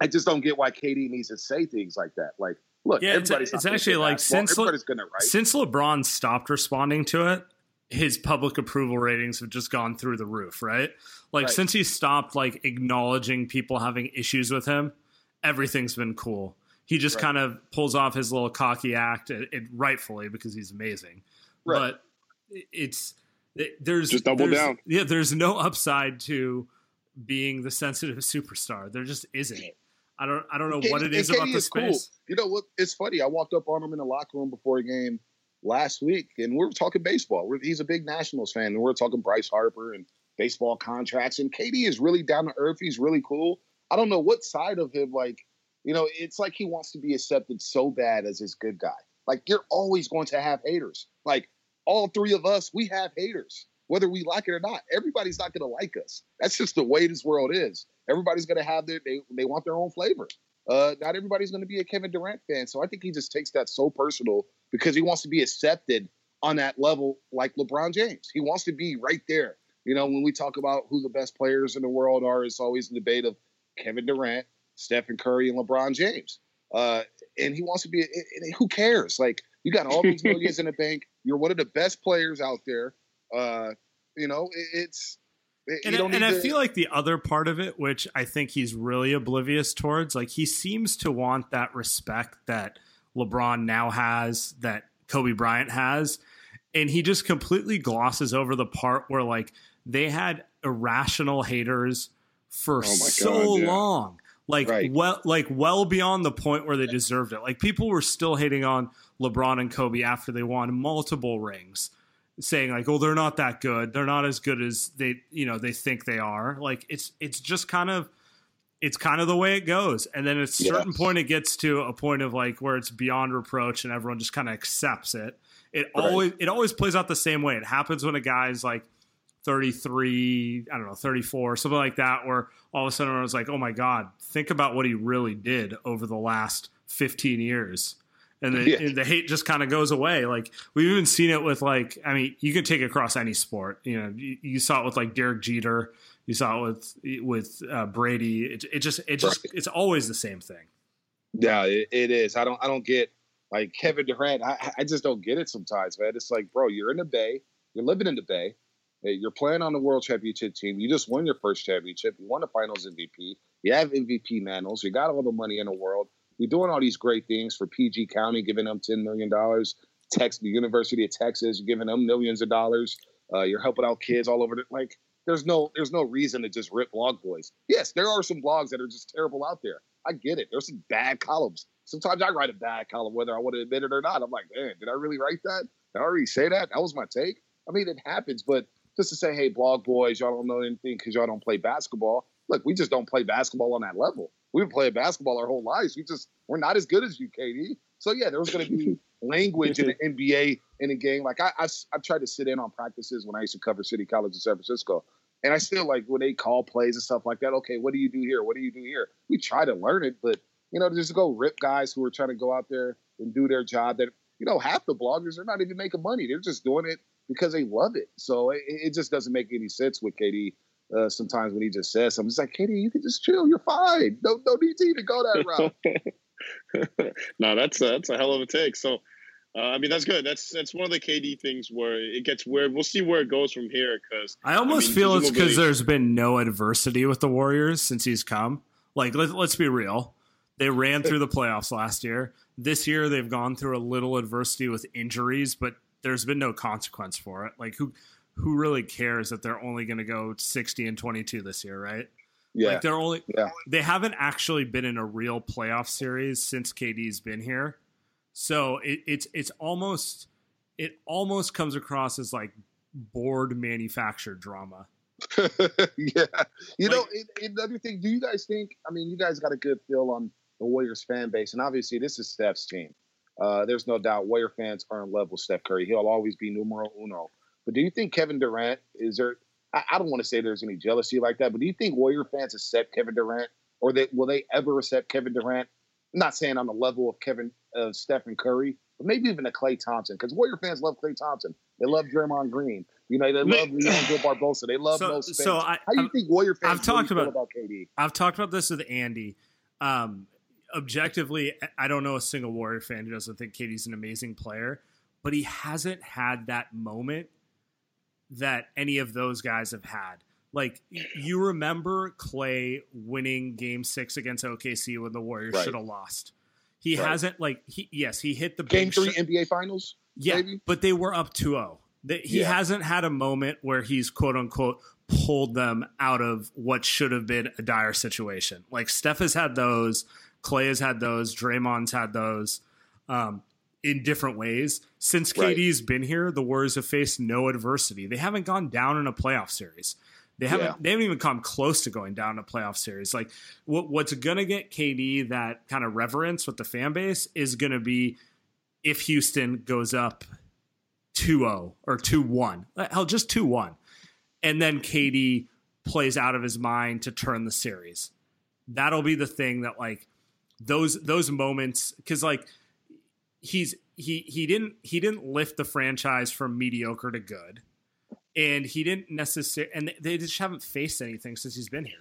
I just don't get why KD needs to say things like that. Like, look, yeah, it's, it's actually like since Le- since LeBron stopped responding to it, his public approval ratings have just gone through the roof, right? Like right. since he stopped like acknowledging people having issues with him, everything's been cool. He just right. kind of pulls off his little cocky act, it, it, rightfully because he's amazing. Right. But it's it, there's just double there's, down. Yeah, there's no upside to being the sensitive superstar. There just isn't. I don't I don't know what it is about the space. Cool. You know what? It's funny. I walked up on him in the locker room before a game last week, and we're talking baseball. We're, he's a big Nationals fan, and we are talking Bryce Harper and baseball contracts. And KD is really down to earth. He's really cool. I don't know what side of him, like, you know, it's like he wants to be accepted so bad as this good guy. Like, you're always going to have haters. Like, all three of us, we have haters, whether we like it or not. Everybody's not going to like us. That's just the way this world is. Everybody's going to have their, they, they want their own flavor. Uh, not everybody's going to be a Kevin Durant fan. So I think he just takes that so personal because he wants to be accepted on that level like LeBron James. He wants to be right there. You know, when we talk about who the best players in the world are, it's always a debate of Kevin Durant, Stephen Curry, and LeBron James. Uh, and he wants to be. who cares? Like you got all these millions in the bank. You're one of the best players out there. Uh, you know, it's. And, and I feel like the other part of it, which I think he's really oblivious towards, like he seems to want that respect that LeBron now has, that Kobe Bryant has, and he just completely glosses over the part where like they had irrational haters for oh so God, yeah. long like right. well like well beyond the point where they deserved it. Like people were still hating on LeBron and Kobe after they won multiple rings, saying like, "Oh, they're not that good. They're not as good as they you know they think they are." Like it's it's just kind of it's kind of the way it goes. And then at a certain yes. point, it gets to a point of like where it's beyond reproach, and everyone just kind of accepts it. It right. always it always plays out the same way. It happens when a guy's like 33, I don't know, 34, something like that, where all of a sudden I was like, oh my God, think about what he really did over the last 15 years. And the, yeah. the hate just kind of goes away. Like we've even seen it with like, I mean, you can take it across any sport. You know, you, you saw it with like Derek Jeter. You saw it with with uh, Brady. It, it, just it just right. it's always the same thing. Yeah, it, it is. I don't I don't get like Kevin Durant. I, I just don't get it sometimes, man. It's like, bro, you're in the Bay. You're living in the Bay. You're playing on the world championship team. You just won your first championship. You won the finals MVP. You have MVP mantles. You got all the money in the world. You're doing all these great things for PG County, giving them $10 million. Tex, the University of Texas, giving them millions of dollars. Uh, you're helping out kids all over the like. There's no there's no reason to just rip blog boys. Yes, there are some blogs that are just terrible out there. I get it. There's some bad columns. Sometimes I write a bad column, whether I want to admit it or not. I'm like, man, did I really write that? Did I already say that? That was my take. I mean, it happens, but just to say, hey, blog boys, y'all don't know anything because y'all don't play basketball. Look, we just don't play basketball on that level. We've played basketball our whole lives. We just we're not as good as you, KD. So yeah, there was going to be language in the NBA in a game. Like I, I've, I've tried to sit in on practices when I used to cover City College in San Francisco, and I still like when they call plays and stuff like that. Okay, what do you do here? What do you do here? We try to learn it, but you know, just go rip guys who are trying to go out there and do their job. That you know, half the bloggers they're not even making money. They're just doing it because they love it. So it, it just doesn't make any sense with KD. Uh, sometimes when he just says something, it's like, KD, you can just chill. You're fine. No, no need to even go that route. no, that's a, that's a hell of a take. So, uh, I mean, that's good. That's that's one of the KD things where it gets weird. We'll see where it goes from here. Because I almost I mean, feel it's because there's been no adversity with the Warriors since he's come. Like, let, let's be real. They ran through the playoffs last year. This year, they've gone through a little adversity with injuries, but there's been no consequence for it. Like who who really cares that they're only going to go 60 and 22 this year, right? Yeah. Like they're only yeah. they haven't actually been in a real playoff series since KD's been here. So it, it's it's almost it almost comes across as like board manufactured drama. yeah. You like, know, another thing, do you guys think I mean you guys got a good feel on the Warriors fan base and obviously this is Steph's team. Uh, there's no doubt Warrior fans are in love with Steph Curry. He'll always be numero uno. But do you think Kevin Durant is there? I, I don't want to say there's any jealousy like that, but do you think Warrior fans accept Kevin Durant, or that will they ever accept Kevin Durant? I'm not saying on the level of Kevin, uh, Stephen Curry, but maybe even a Klay Thompson, because Warrior fans love Klay Thompson. They love Draymond Green. You know, they love Leandro Barbosa. They love so, Mo So I, How do you think Warrior fans I've talked about, about KD? I've talked about this with Andy. Um, objectively, I don't know a single Warrior fan who doesn't think KD's an amazing player, but he hasn't had that moment that any of those guys have had. Like you remember Klay winning game six against OKC when the Warriors right. should have lost. He right. hasn't like he yes, he hit the game three sh- NBA finals. Yeah, maybe? but they were up 2-0. He yeah. hasn't had a moment where he's quote unquote pulled them out of what should have been a dire situation. Like Steph has had those. Klay has had those. Draymond's had those. Um, in different ways. Since Right. KD's been here, the Warriors have faced no adversity. They haven't gone down in a playoff series. They haven't. Yeah. They haven't even come close to going down in a playoff series. Like what, what's going to get KD that kind of reverence with the fan base is going to be if Houston goes up 2-0 or 2-1. Uh, hell, just 2-1. And then KD plays out of his mind to turn the series. That'll be the thing that like those those moments cuz like he's he he didn't he didn't lift the franchise from mediocre to good. And he didn't necessarily and they just haven't faced anything since he's been here.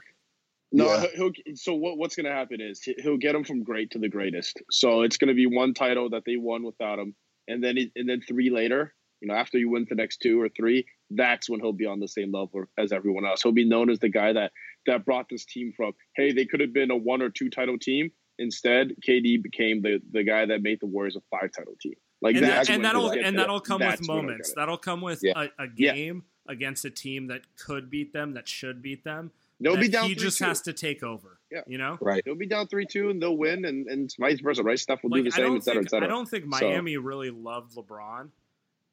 No, Yeah. he'll, so what, what's going to happen is he- he'll get him from great to the greatest. So it's going to be one title that they won without him, and then it, and then three later. You know, after you win the next two or three, that's when he'll be on the same level as everyone else. He'll be known as the guy that that brought this team from hey, they could have been a one or two title team. Instead, KD became the the guy that made the Warriors a five title team. Like and, that's that, and when he'll that'll and that'll come that's with moments. That'll come with Yeah. a, a Yeah. game against a team that could beat them, that should beat them. They'll that be down. he just 3-2. has to take over. Yeah. You know? Right. They'll be down three two, and they'll win, and and vice versa. Right? Steph will Like, do the same, don't et think et. I don't think So- Miami really loved LeBron.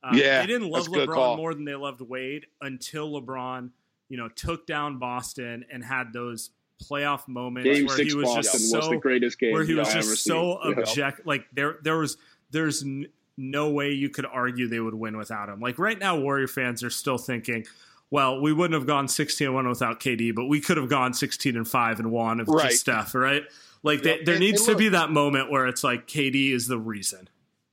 Uh, Yeah, they didn't love that's a good LeBron call. more than they loved Wade until LeBron, you know, took down Boston and had those playoff moments Game where six he was Boston just was so the greatest game where he was y'all just so seen. Yeah. object. Like there, there was, there's n- no way you could argue they would win without him. Like right now, Warrior fans are still thinking, well, we wouldn't have gone 16 and one without KD, but we could have gone 16 and five and one of Right. just Steph, right? Like Yep. they, there And- needs and to be that moment where it's like KD is the reason.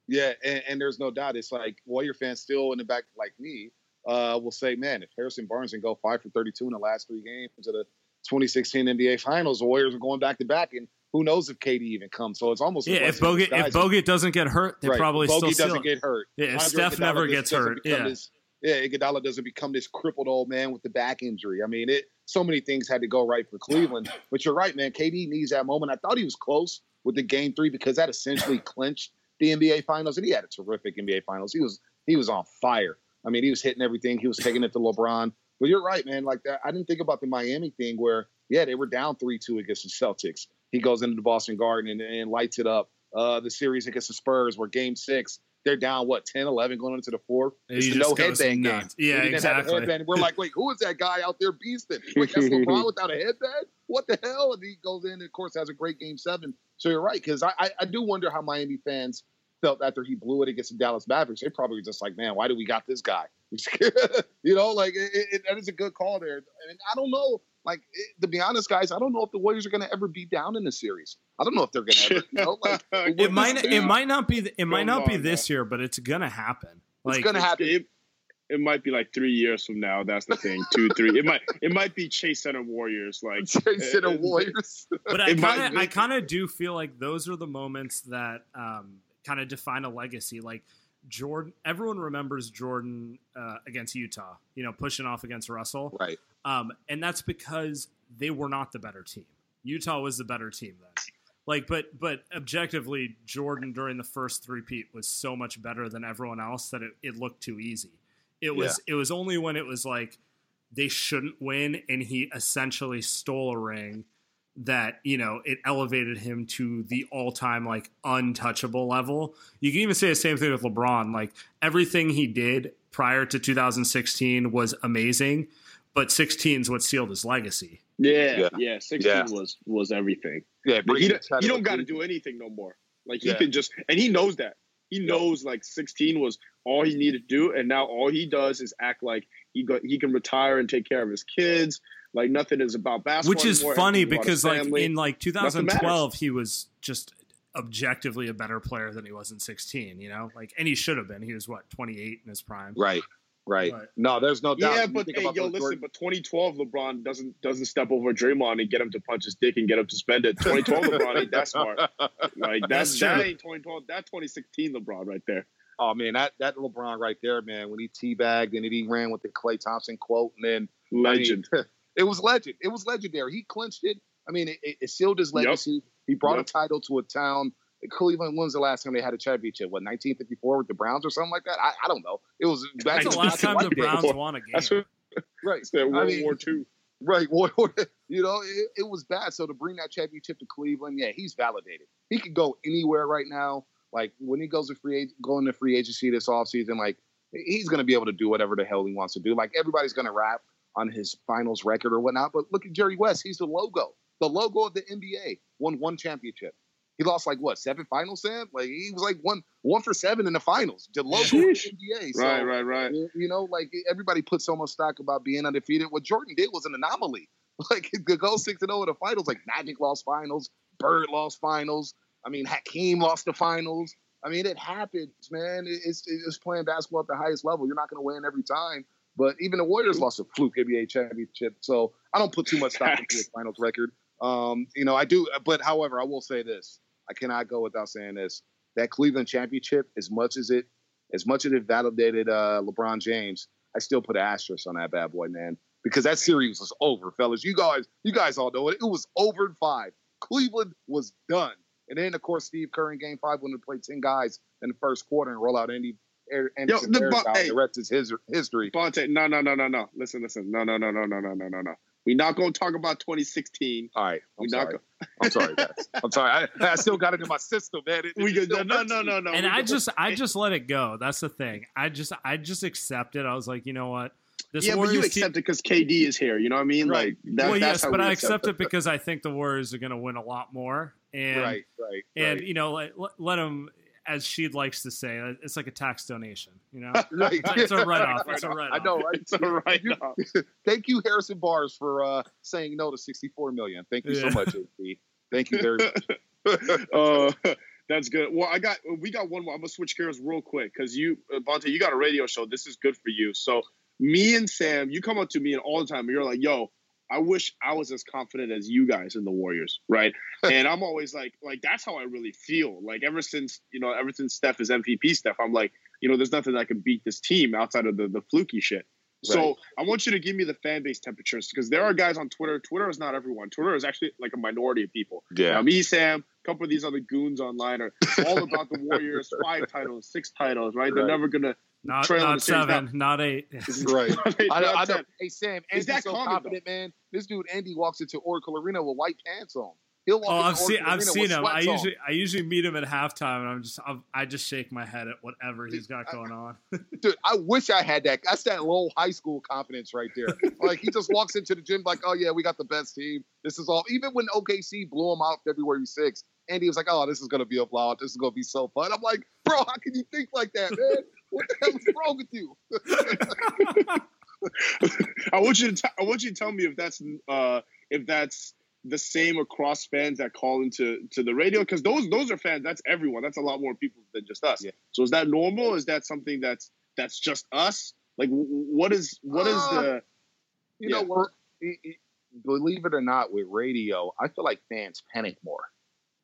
Yeah, and, and there's no doubt. It's like Warrior fans still in the back, like me, uh, will say, man, if Harrison Barnes can go five for 32 in the last three games of the 2016 NBA Finals, the Warriors are going back to back, and who knows if KD even comes. So it's almost Yeah, if Bogut if. Bogut doesn't get hurt, they Right, probably Bogut still doesn't get hurt. Yeah, if Andre Steph Iguodala never gets hurt, yeah. this- yeah, Iguodala doesn't become this crippled old man with the back injury. I mean, it so many things had to go right for Cleveland. But you're right, man. KD needs that moment. I thought he was close with the game three because that essentially clinched the NBA Finals, and he had a terrific NBA Finals. He was he was on fire. I mean, he was hitting everything. He was taking it to LeBron. But you're right, man. Like that, I didn't think about the Miami thing where yeah, they were down three two against the Celtics. He goes into the Boston Garden and, and lights it up. Uh, the series against the Spurs, where Game Six, they're down what 10, 11 going into the fourth. It's the no headband game. Yeah, He didn't have exactly. headband. We're like, wait, who is that guy out there beasting? Like that's LeBron without a headband? What the hell? And he goes in and of course has a great game seven. So you're right, because I, I I do wonder how Miami fans felt after he blew it against the Dallas Mavericks. They probably were just like, man, why do we got this guy? you know, like it, it, that is a good call there. And I don't know, like it, to be honest, guys, I don't know if the Warriors are going to ever be down in the series. I don't know if they're going to ever. You know, like It might it might not be it might Come not be on, this year, but it's gonna happen. It's gonna happen. It, it might be like three years from now. That's the thing. Two, three. It might. It might be Chase Center Warriors. Like Chasing the uh, Warriors. but I kind of. I kind of do feel like those are the moments that um, kind of define a legacy. Like Jordan, everyone remembers Jordan uh, against Utah. You know, pushing off against Russell, Right. um, and that's because they were not the better team. Utah was the better team then. Like, but but objectively, Jordan during the first three peat was so much better than everyone else that it, it looked too easy. It was it was only when it was like they shouldn't win and he essentially stole a ring that you know it elevated him to the all-time like untouchable level you can even say the same thing with lebron like everything he did prior to 2016 was amazing but 16 is what sealed his legacy yeah, Yeah. yeah. Sixteen Yeah. was was everything. Yeah, But bring he, don't- he don't got to do anything no more. Like he Yeah. can just, and he knows that. He knows like 16 was all he needed to do, and now all he does is act like he go, he can retire and take care of his kids. Like nothing is about basketball. which is anymore, funny because like family. in like 2012 he was just objectively a better player than he was in 16 you know like and he should have been he was what 28 in his prime Right. Right. Right. No, there's no doubt. yeah, but hey, yo, listen, Jordan- but 2012 LeBron doesn't doesn't step over Draymond and get him to punch his dick and get him to spend it. 2012 LeBron ain't that smart. Like That's that's that ain't 2012. That 2016 LeBron right there. Oh man, that that LeBron right there, man. When he teabagged and then he ran with the Klay Thompson quote, and then I mean, Legend. it was legend. It was legendary. He clinched it. I mean, it, it sealed his Yep. legacy. He brought Yep. a title to a town. Cleveland. When's the last time they had a championship? What 1954 with the Browns or something like that? I, I don't know. It was back that's the last time the browns days. won a game That's what Right. that World I mean, War II. Right. War- war- You know, it, it was bad. So to bring that championship to Cleveland, yeah, he's validated. He could go anywhere right now. Like when he goes to free going to free agency this offseason, like he's going to be able to do whatever the hell he wants to do. Like everybody's going to rap on his finals record or whatnot. But look at Jerry West. He's the logo, the logo of the NBA. Won one championship. He lost like what seven finals, Sam? Like he was like one one for seven in the finals. The logo of the NBA. So, right, right, right. You know, like everybody put so much stock about being undefeated. What Jordan did was an anomaly. Like to go six and zero in the finals, like Magic lost finals, Bird lost finals. I mean, Hakeem lost the finals. I mean, it happens, man. It's it's playing basketball at the highest level. You're not going to win every time. But even the Warriors lost a fluke NBA championship, so I don't put too much stock into the finals record. Um, you know, I do, but however, I will say this: I cannot go without saying this. That Cleveland championship, as much as it, as much as it validated uh, LeBron James, I still put an asterisk on that bad boy, man because that series was over, fellas. You guys, you guys all know it. It was over in five. Cleveland was done. And then, of course, Steve Kerr in Game Five when to play ten guys in the first quarter and roll out Andy. Anderson Yo, the, out, hey, the rest is his history. Bonta, no, no, no, no, no. Listen, listen. No, no, no, no, no, no, no, no, no. We're not going to talk about 2016. All right. I'm we sorry. Go- I'm sorry, guys. I'm sorry. I, I, still got it in my system, man. It, we could, no, no, no, no, no. And I just, I just let it go. That's the thing. I just, I just accept it. I was like, you know what? This yeah, Warriors but you accept team, it because KD is here. You know what I mean? Right. Like, that, well, yes, but I accept it, it because I think the Warriors are going to win a lot more. And, right, right, and right. you know, let, let them, as she likes to say, uh, it's like a tax donation. You know, right. it's a write off. It's a write off. I know, right? It's a write off. Thank you, Harrison Barnes, for uh, saying no to sixty-four million. Thank you yeah. so much, AP. Thank you very much. uh, that's good. Well, I got we got one more. I'm gonna switch gears real quick because you, uh, Bonta, you got a radio show. This is good for you. So me and Sam, you come up to me and all the time, and you're like, "Yo, I wish I was as confident as you guys in the Warriors, right?" and I'm always like, like that's how I really feel. Like ever since you know, ever since Steph is MVP, Steph, I'm like, you know, there's nothing that can beat this team outside of the the fluky shit. Right. So I want you to give me the fan base temperatures because there are guys on Twitter. Twitter is not everyone. Twitter is actually like a minority of people. Yeah. Now, me, Sam, a couple of these other goons online are all about the Warriors, five titles, six titles, right? right. They're never gonna not, not seven, not eight. right. I, know, I know. Hey Sam, Andy's so confident, though? man. This dude Andy walks into Oracle Arena with white pants on. He'll walk oh, I've seen, I've seen him. I usually, on. I usually meet him at halftime, and I'm just, I'm, i just shake my head at whatever he's got going on. Dude, I wish I had that. That's that low high school confidence right there. like he just walks into the gym like, oh yeah, we got the best team. This is all. Even when OKC blew him out February 6th, Andy was like, oh, this is gonna be a blowout. This is gonna be so fun. I'm like, bro, how can you think like that, man? What the hell is wrong with you? I want you to. T- I want you to tell me if that's uh, if that's the same across fans that call into to the radio because those those are fans. That's everyone. That's a lot more people than just us. Yeah. So is that normal? Is that something that's that's just us? Like what is what is uh, the? You yeah. know what? Believe it or not, with radio, I feel like fans panic more.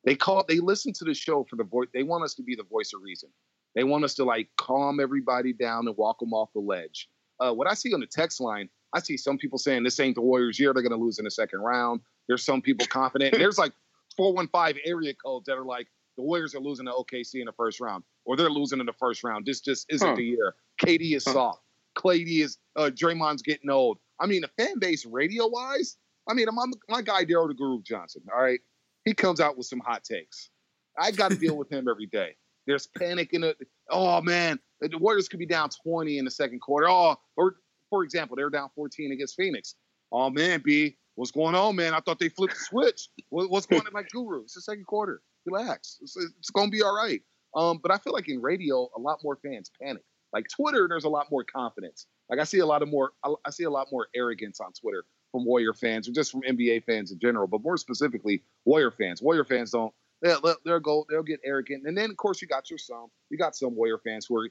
They call. They listen to the show for the voice. They want us to be the voice of reason. They want us to like calm everybody down and walk them off the ledge. Uh, what I see on the text line, I see some people saying this ain't the Warriors' year. They're going to lose in the second round. There's some people confident. There's like 415 area codes that are like the Warriors are losing to OKC in the first round, or they're losing in the first round. This just isn't huh. the year. KD is huh. soft. Clady is uh, Draymond's getting old. I mean, the fan base radio wise, I mean, my, my guy Daryl the Guru Johnson. All right, he comes out with some hot takes. I got to deal with him every day. There's panic in it. Oh man, the Warriors could be down 20 in the second quarter. Oh, or for example, they're down 14 against Phoenix. Oh man, B, what's going on, man? I thought they flipped the switch. what's going on, my Guru? It's the second quarter. Relax. It's, it's gonna be all right. Um, but I feel like in radio, a lot more fans panic. Like Twitter, there's a lot more confidence. Like I see a lot of more, I see a lot more arrogance on Twitter from Warrior fans or just from NBA fans in general, but more specifically, Warrior fans. Warrior fans don't they'll, they'll go, they'll get arrogant. And then, of course, you got your some, you got some Warrior fans who are,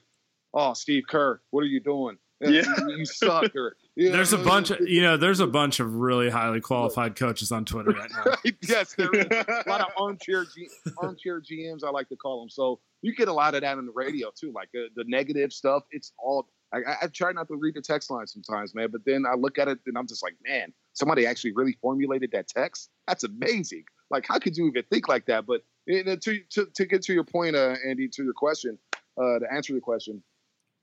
oh, Steve Kerr, what are you doing? Yeah. You, you suck. Or, you there's know, a bunch of, you know, there's a bunch of really highly qualified coaches on Twitter right now. yes, there is a lot of armchair, G, armchair GMs, I like to call them. So you get a lot of that on the radio too, like the, the negative stuff. It's all, I, I try not to read the text line sometimes, man, but then I look at it and I'm just like, man, somebody actually really formulated that text. That's amazing. Like, how could you even think like that? But to, to, to get to your point, uh, Andy, to your question, uh, to answer your question,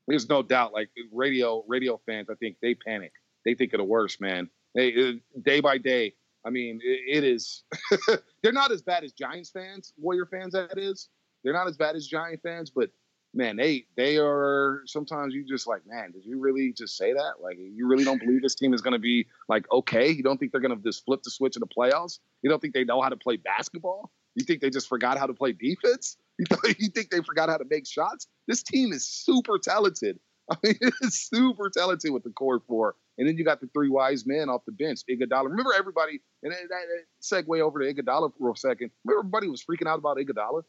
there's no doubt. Like radio, radio fans, I think they panic. They think of the worst, man. They uh, day by day. I mean, it, it is. they're not as bad as Giants fans, Warrior fans. That is, They're not as bad as Giant fans, but man, they they are. Sometimes you just like, man, did you really just say that? Like, you really don't believe this team is going to be like okay? You don't think they're going to just flip the switch in the playoffs? You don't think they know how to play basketball? You think they just forgot how to play defense? You, th- you think they forgot how to make shots? This team is super talented. I mean, it's super talented with the core four. And then you got the three wise men off the bench. Iguodala. Remember everybody, and that, that segue over to Iguodala for a second. Remember everybody was freaking out about Iguodala?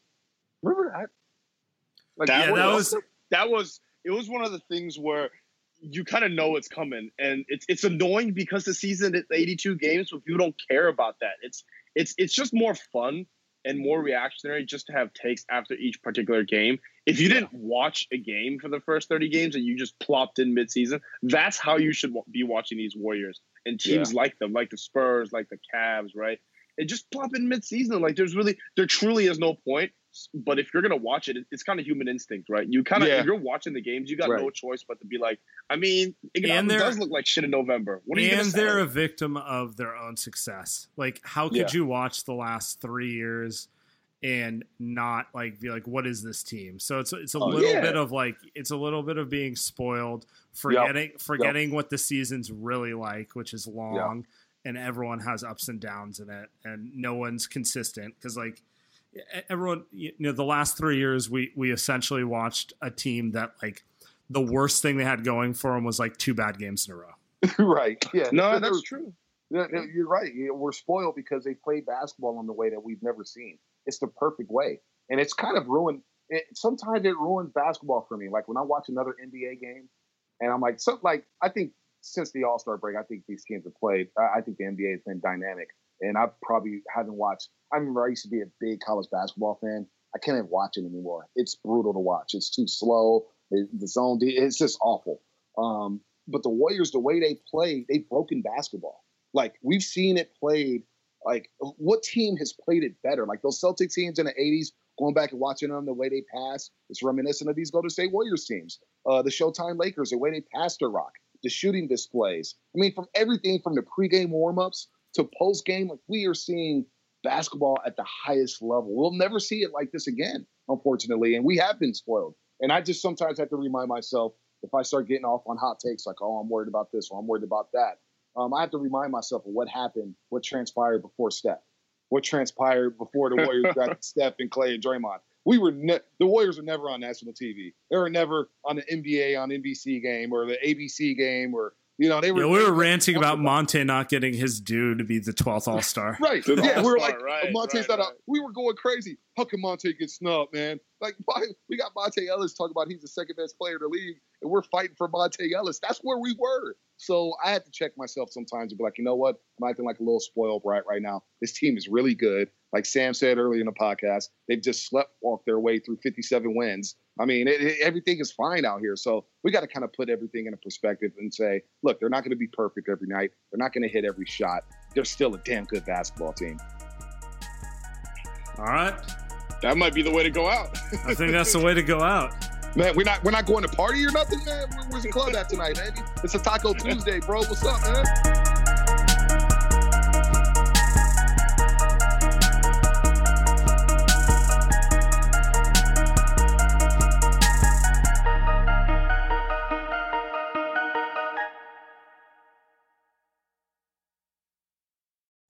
Remember that? Like, Yeah, that, that was, that was it was one of the things where you kind of know it's coming, and it's it's annoying because the season is 82 games, but people don't care about that. It's it's it's just more fun and more reactionary just to have takes after each particular game. If you didn't watch a game for the first 30 games and you just plopped in midseason, that's how you should be watching these Warriors and teams like them, like the Spurs, like the Cavs, right? And just plop in midseason. Like there's really, there truly is no point. But if you're gonna watch it, it- it's kind of human instinct, right? You kind of, Yeah. if you're watching the games, you got no choice but to be like, I mean, it And they're- does look like shit in November. What are and say? they're a victim of their own success. Like, how could Yeah. you watch the last three years and not like be like, what is this team? So it's it's a Oh, little yeah. bit of like it's a little bit of being spoiled, forgetting forgetting what the season's really like, which is long, and everyone has ups and downs in it, and no one's consistent because like everyone you know the last three years we we essentially watched a team that like the worst thing they had going for them was like two bad games in a row. right. Yeah. no, They're- that's true. Yeah, yeah, You're right. We're spoiled because they play basketball in the way that we've never seen. It's the perfect way, and it's kind of ruined. It, sometimes it ruins basketball for me. Like when I watch another NBA game, and I'm like, so like I think since the All Star break, I think these teams have played. I I think the NBA has been dynamic, and I probably haven't watched. I remember I used to be a big college basketball fan. I can't even watch it anymore. It's brutal to watch. It's too slow. It, the zone, it's just awful. Um, but the Warriors, the way they play, they've broken basketball. Like we've seen it played. Like what team has played it better? Like those Celtic teams in the '80s. Going back and watching them, the way they pass, it's reminiscent of these Golden State Warriors teams. Uh, the Showtime Lakers, the way they pass the rock, the shooting displays. I mean, from everything from the pregame warmups to postgame, like we are seeing basketball at the highest level. We'll never see it like this again, unfortunately, and we have been spoiled. And I just sometimes have to remind myself if I start getting off on hot takes like, "Oh, I'm worried about this" or "I'm worried about that," um, I have to remind myself of what happened, what transpired before Steph, what transpired before the Warriors got Steph and Klay and Draymond. We were ne- the Warriors were never on national TV. They were never on the NBA on NBC game or the ABC game or you know they were. Yeah, we were ranting about Monta not getting his due to be the 12th All Star. Right. The Yeah, we were like, right, Monta's right, not uh, right. out. We were going crazy. How can Monta get snubbed, man? Like, why, we got Monta Ellis talking about he's the second best player in the league, and we're fighting for Monta Ellis. That's where we were. So I had to check myself sometimes and be like, you know what? I'm acting like a little spoiled brat right now. This team is really good. Like Sam said earlier in the podcast, they've just slept walked their way through 57 wins. I mean, it, it- everything is fine out here. So we got to kind of put everything in a perspective and say, look, they're not going to be perfect every night. They're not going to hit every shot. They're still a damn good basketball team. All right. That might be the way to go out. I think that's the way to go out. Man, we're not we're not going to party or nothing, man. Where's the club at tonight, Andy? It's a Taco Tuesday, bro. What's up, man?